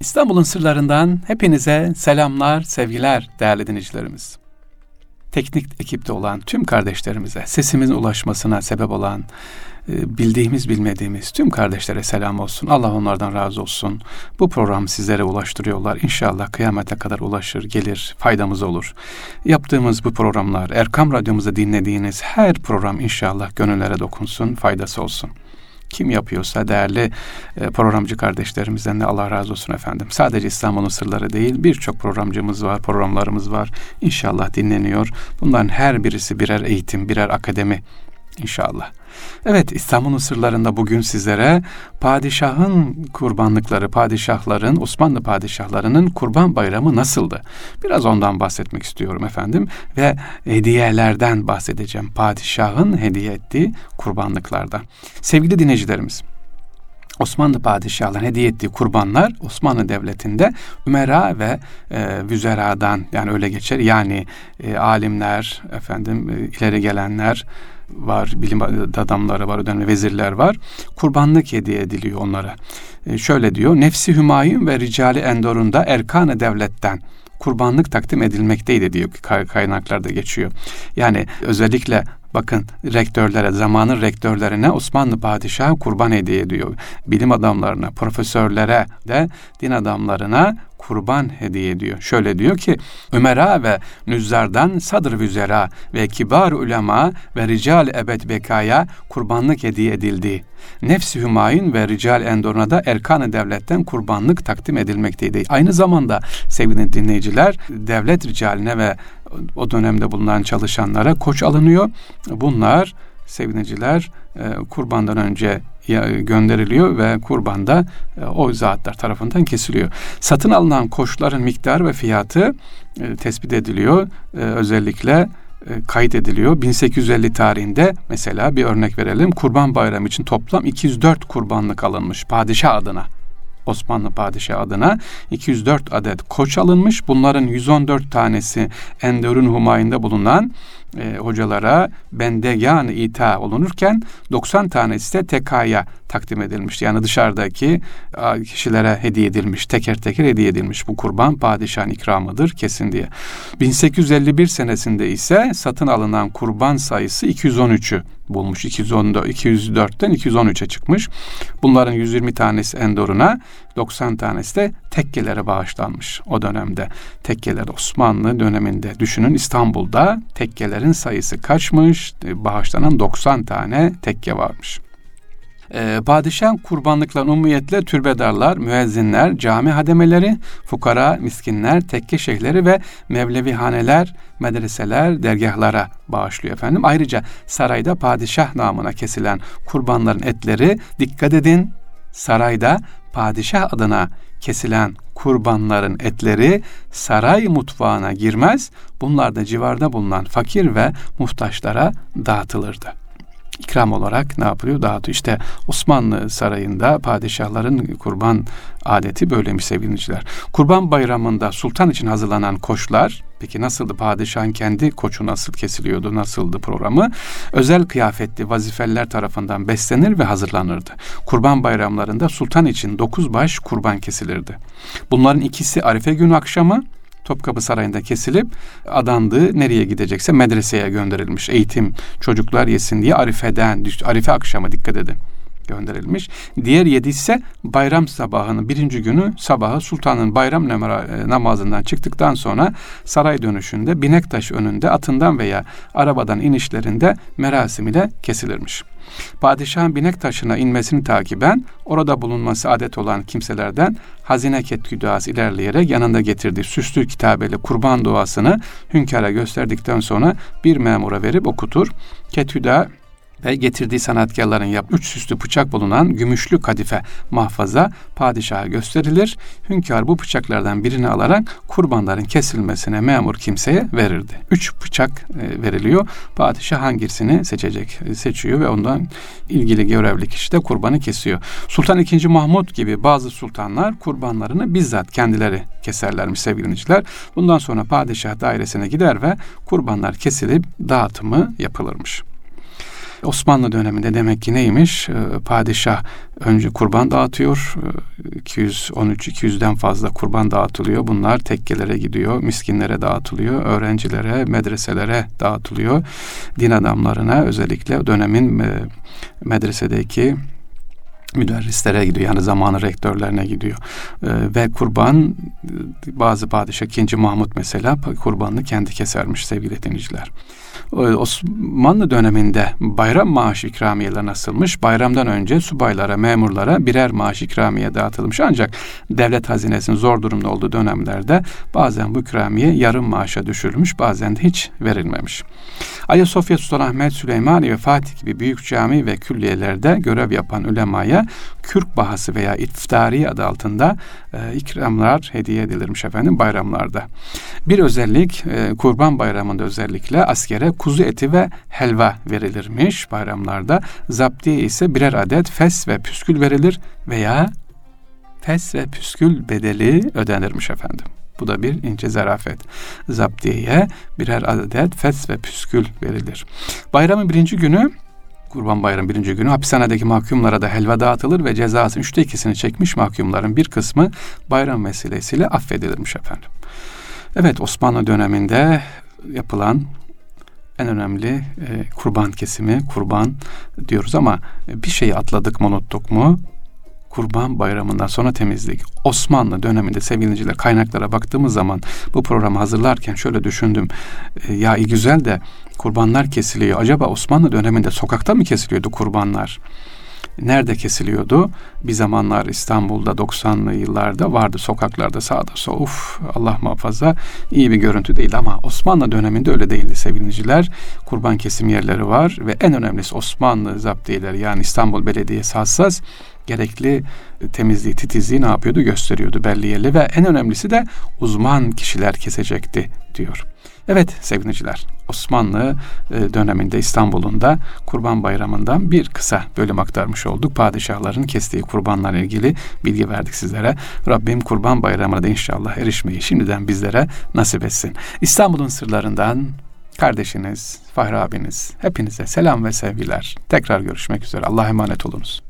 İstanbul'un sırlarından hepinize selamlar, sevgiler değerli dinleyicilerimiz. Teknik ekipte olan tüm kardeşlerimize, sesimizin ulaşmasına sebep olan, e, bildiğimiz bilmediğimiz tüm kardeşlere selam olsun. Allah onlardan razı olsun. Bu program sizlere ulaştırıyorlar. İnşallah kıyamete kadar ulaşır, gelir, faydamız olur. Yaptığımız bu programlar, Erkam Radyomuzda dinlediğiniz her program inşallah gönüllere dokunsun, faydası olsun kim yapıyorsa değerli e, programcı kardeşlerimizden de Allah razı olsun efendim. Sadece İstanbul'un sırları değil birçok programcımız var, programlarımız var. İnşallah dinleniyor. Bunların her birisi birer eğitim, birer akademi inşallah. Evet İstanbul'un sırlarında bugün sizlere padişahın kurbanlıkları, padişahların, Osmanlı padişahlarının kurban bayramı nasıldı? Biraz ondan bahsetmek istiyorum efendim ve hediyelerden bahsedeceğim. Padişahın hediye ettiği kurbanlıklardan. Sevgili dinleyicilerimiz, Osmanlı padişahlarına hediye ettiği kurbanlar Osmanlı Devleti'nde Ümera ve e, Vüzera'dan yani öyle geçer. Yani e, alimler, efendim e, ileri gelenler, var, bilim adamları var, önemli vezirler var. Kurbanlık hediye ediliyor onlara. E, şöyle diyor, Nefsi Hümayun ve Ricali Endor'unda Erkan-ı Devlet'ten kurbanlık takdim edilmekteydi diyor kaynaklarda geçiyor. Yani özellikle bakın rektörlere, zamanın rektörlerine Osmanlı padişahı kurban hediye ediyor. Bilim adamlarına, profesörlere de din adamlarına kurban hediye ediyor. Şöyle diyor ki Ömer'a ve Nüzzar'dan sadr vüzera ve kibar ulema ve rical ebed bekaya kurbanlık hediye edildi. Nefsi Hümayun ve Rical Endor'una da erkan devletten kurbanlık takdim edilmekteydi. Aynı zamanda sevgili dinleyiciler devlet ricaline ve o dönemde bulunan çalışanlara koç alınıyor. Bunlar sevineciler e, kurbandan önce gönderiliyor ve kurbanda e, o zatlar tarafından kesiliyor. Satın alınan koçların miktarı ve fiyatı e, tespit ediliyor. Özellikle kayıt ediliyor. 1850 tarihinde mesela bir örnek verelim. Kurban Bayramı için toplam 204 kurbanlık alınmış padişah adına. Osmanlı padişahı adına 204 adet koç alınmış. Bunların 114 tanesi Enderun Humayun'da bulunan e, hocalara bendegan ita olunurken 90 tanesi de tekaya takdim edilmişti. Yani dışarıdaki kişilere hediye edilmiş, teker teker hediye edilmiş. Bu kurban padişahın ikramıdır kesin diye. 1851 senesinde ise satın alınan kurban sayısı 213'ü bulmuş. 214, 204'ten 213'e çıkmış. Bunların 120 tanesi Endor'una, 90 tanesi de tekkelere bağışlanmış o dönemde. Tekkeler Osmanlı döneminde düşünün İstanbul'da tekkelerin sayısı kaçmış? Bağışlanan 90 tane tekke varmış. Ee, padişah kurbanlıkla umumiyetle türbedarlar, müezzinler, cami hademeleri, fukara, miskinler, tekke şeyhleri ve mevlevi haneler, medreseler, dergahlara bağışlıyor efendim. Ayrıca sarayda padişah namına kesilen kurbanların etleri dikkat edin sarayda padişah adına kesilen kurbanların etleri saray mutfağına girmez. Bunlar da civarda bulunan fakir ve muhtaçlara dağıtılırdı ikram olarak ne yapılıyor? Dağıtıyor. İşte Osmanlı sarayında padişahların kurban adeti böyleymiş sevgiliciler. Kurban bayramında sultan için hazırlanan koçlar, peki nasıldı padişahın kendi koçu nasıl kesiliyordu, nasıldı programı? Özel kıyafetli vazifeler tarafından beslenir ve hazırlanırdı. Kurban bayramlarında sultan için dokuz baş kurban kesilirdi. Bunların ikisi Arife günü akşamı, Topkapı Sarayı'nda kesilip adandığı nereye gidecekse medreseye gönderilmiş. Eğitim çocuklar yesin diye Arife'den, Arife akşamı dikkat edin gönderilmiş. Diğer yedi ise bayram sabahının birinci günü sabahı sultanın bayram e, namazından çıktıktan sonra saray dönüşünde Binektaş önünde atından veya arabadan inişlerinde merasim ile kesilirmiş. Padişahın binek taşına inmesini takiben orada bulunması adet olan kimselerden hazine ketki ilerleyerek yanında getirdiği süslü kitabeli kurban duasını hünkâra gösterdikten sonra bir memura verip okutur. Ketüda ve getirdiği sanatkarların yap üç süslü bıçak bulunan gümüşlü kadife mahfaza padişaha gösterilir. Hünkâr bu bıçaklardan birini alarak kurbanların kesilmesine memur kimseye verirdi. Üç bıçak e, veriliyor. Padişah hangisini seçecek? E, seçiyor ve ondan ilgili görevli kişi de kurbanı kesiyor. Sultan II. Mahmut gibi bazı sultanlar kurbanlarını bizzat kendileri keserlermiş sevgiliciler. Bundan sonra padişah dairesine gider ve kurbanlar kesilip dağıtımı yapılırmış. Osmanlı döneminde demek ki neymiş? Ee, padişah önce kurban dağıtıyor. 213-200'den ee, fazla kurban dağıtılıyor. Bunlar tekkelere gidiyor, miskinlere dağıtılıyor, öğrencilere, medreselere dağıtılıyor. Din adamlarına özellikle dönemin e, medresedeki müderrislere gidiyor. Yani zamanı rektörlerine gidiyor. Ee, ve kurban bazı padişah 2. Mahmut mesela kurbanını kendi kesermiş sevgili dinleyiciler. Osmanlı döneminde bayram maaş ikramiyeleri nasılmış? Bayramdan önce subaylara, memurlara birer maaş ikramiye dağıtılmış. Ancak devlet hazinesinin zor durumda olduğu dönemlerde bazen bu ikramiye yarım maaşa düşürülmüş, bazen de hiç verilmemiş. Ayasofya Sultanahmet Süleymaniye ve Fatih gibi büyük cami ve külliyelerde görev yapan ulemaya kürk bahası veya iftari adı altında e, ikramlar hediye edilirmiş efendim bayramlarda. Bir özellik e, kurban bayramında özellikle askere kuzu eti ve helva verilirmiş bayramlarda. Zaptiye ise birer adet fes ve püskül verilir veya fes ve püskül bedeli ödenirmiş efendim. Bu da bir ince zarafet. Zaptiye birer adet fes ve püskül verilir. Bayramın birinci günü Kurban Bayramı birinci günü hapishanedeki mahkumlara da helva dağıtılır ve cezasının üçte ikisini çekmiş mahkumların bir kısmı bayram vesilesiyle affedilirmiş efendim. Evet Osmanlı döneminde yapılan en önemli e, kurban kesimi, kurban diyoruz ama bir şeyi atladık mı unuttuk mu? Kurban Bayramı'ndan sonra temizlik. Osmanlı döneminde sevgiliciler kaynaklara baktığımız zaman bu programı hazırlarken şöyle düşündüm. E, ya iyi güzel de kurbanlar kesiliyor. Acaba Osmanlı döneminde sokakta mı kesiliyordu kurbanlar? Nerede kesiliyordu? Bir zamanlar İstanbul'da 90'lı yıllarda vardı sokaklarda sağda solda. Uf Allah muhafaza iyi bir görüntü değil ama Osmanlı döneminde öyle değildi sevgiliciler. Kurban kesim yerleri var ve en önemlisi Osmanlı zaptiyeleri yani İstanbul Belediyesi hassas gerekli temizliği, titizliği ne yapıyordu gösteriyordu belliyeli ve en önemlisi de uzman kişiler kesecekti diyor. Evet sevgiliciler Osmanlı e, döneminde İstanbul'un da Kurban Bayramı'ndan bir kısa bölüm aktarmış olduk. Padişahların kestiği kurbanlarla ilgili bilgi verdik sizlere. Rabbim Kurban Bayramı'na da inşallah erişmeyi şimdiden bizlere nasip etsin. İstanbul'un sırlarından kardeşiniz, Fahri abiniz hepinize selam ve sevgiler. Tekrar görüşmek üzere. Allah'a emanet olunuz.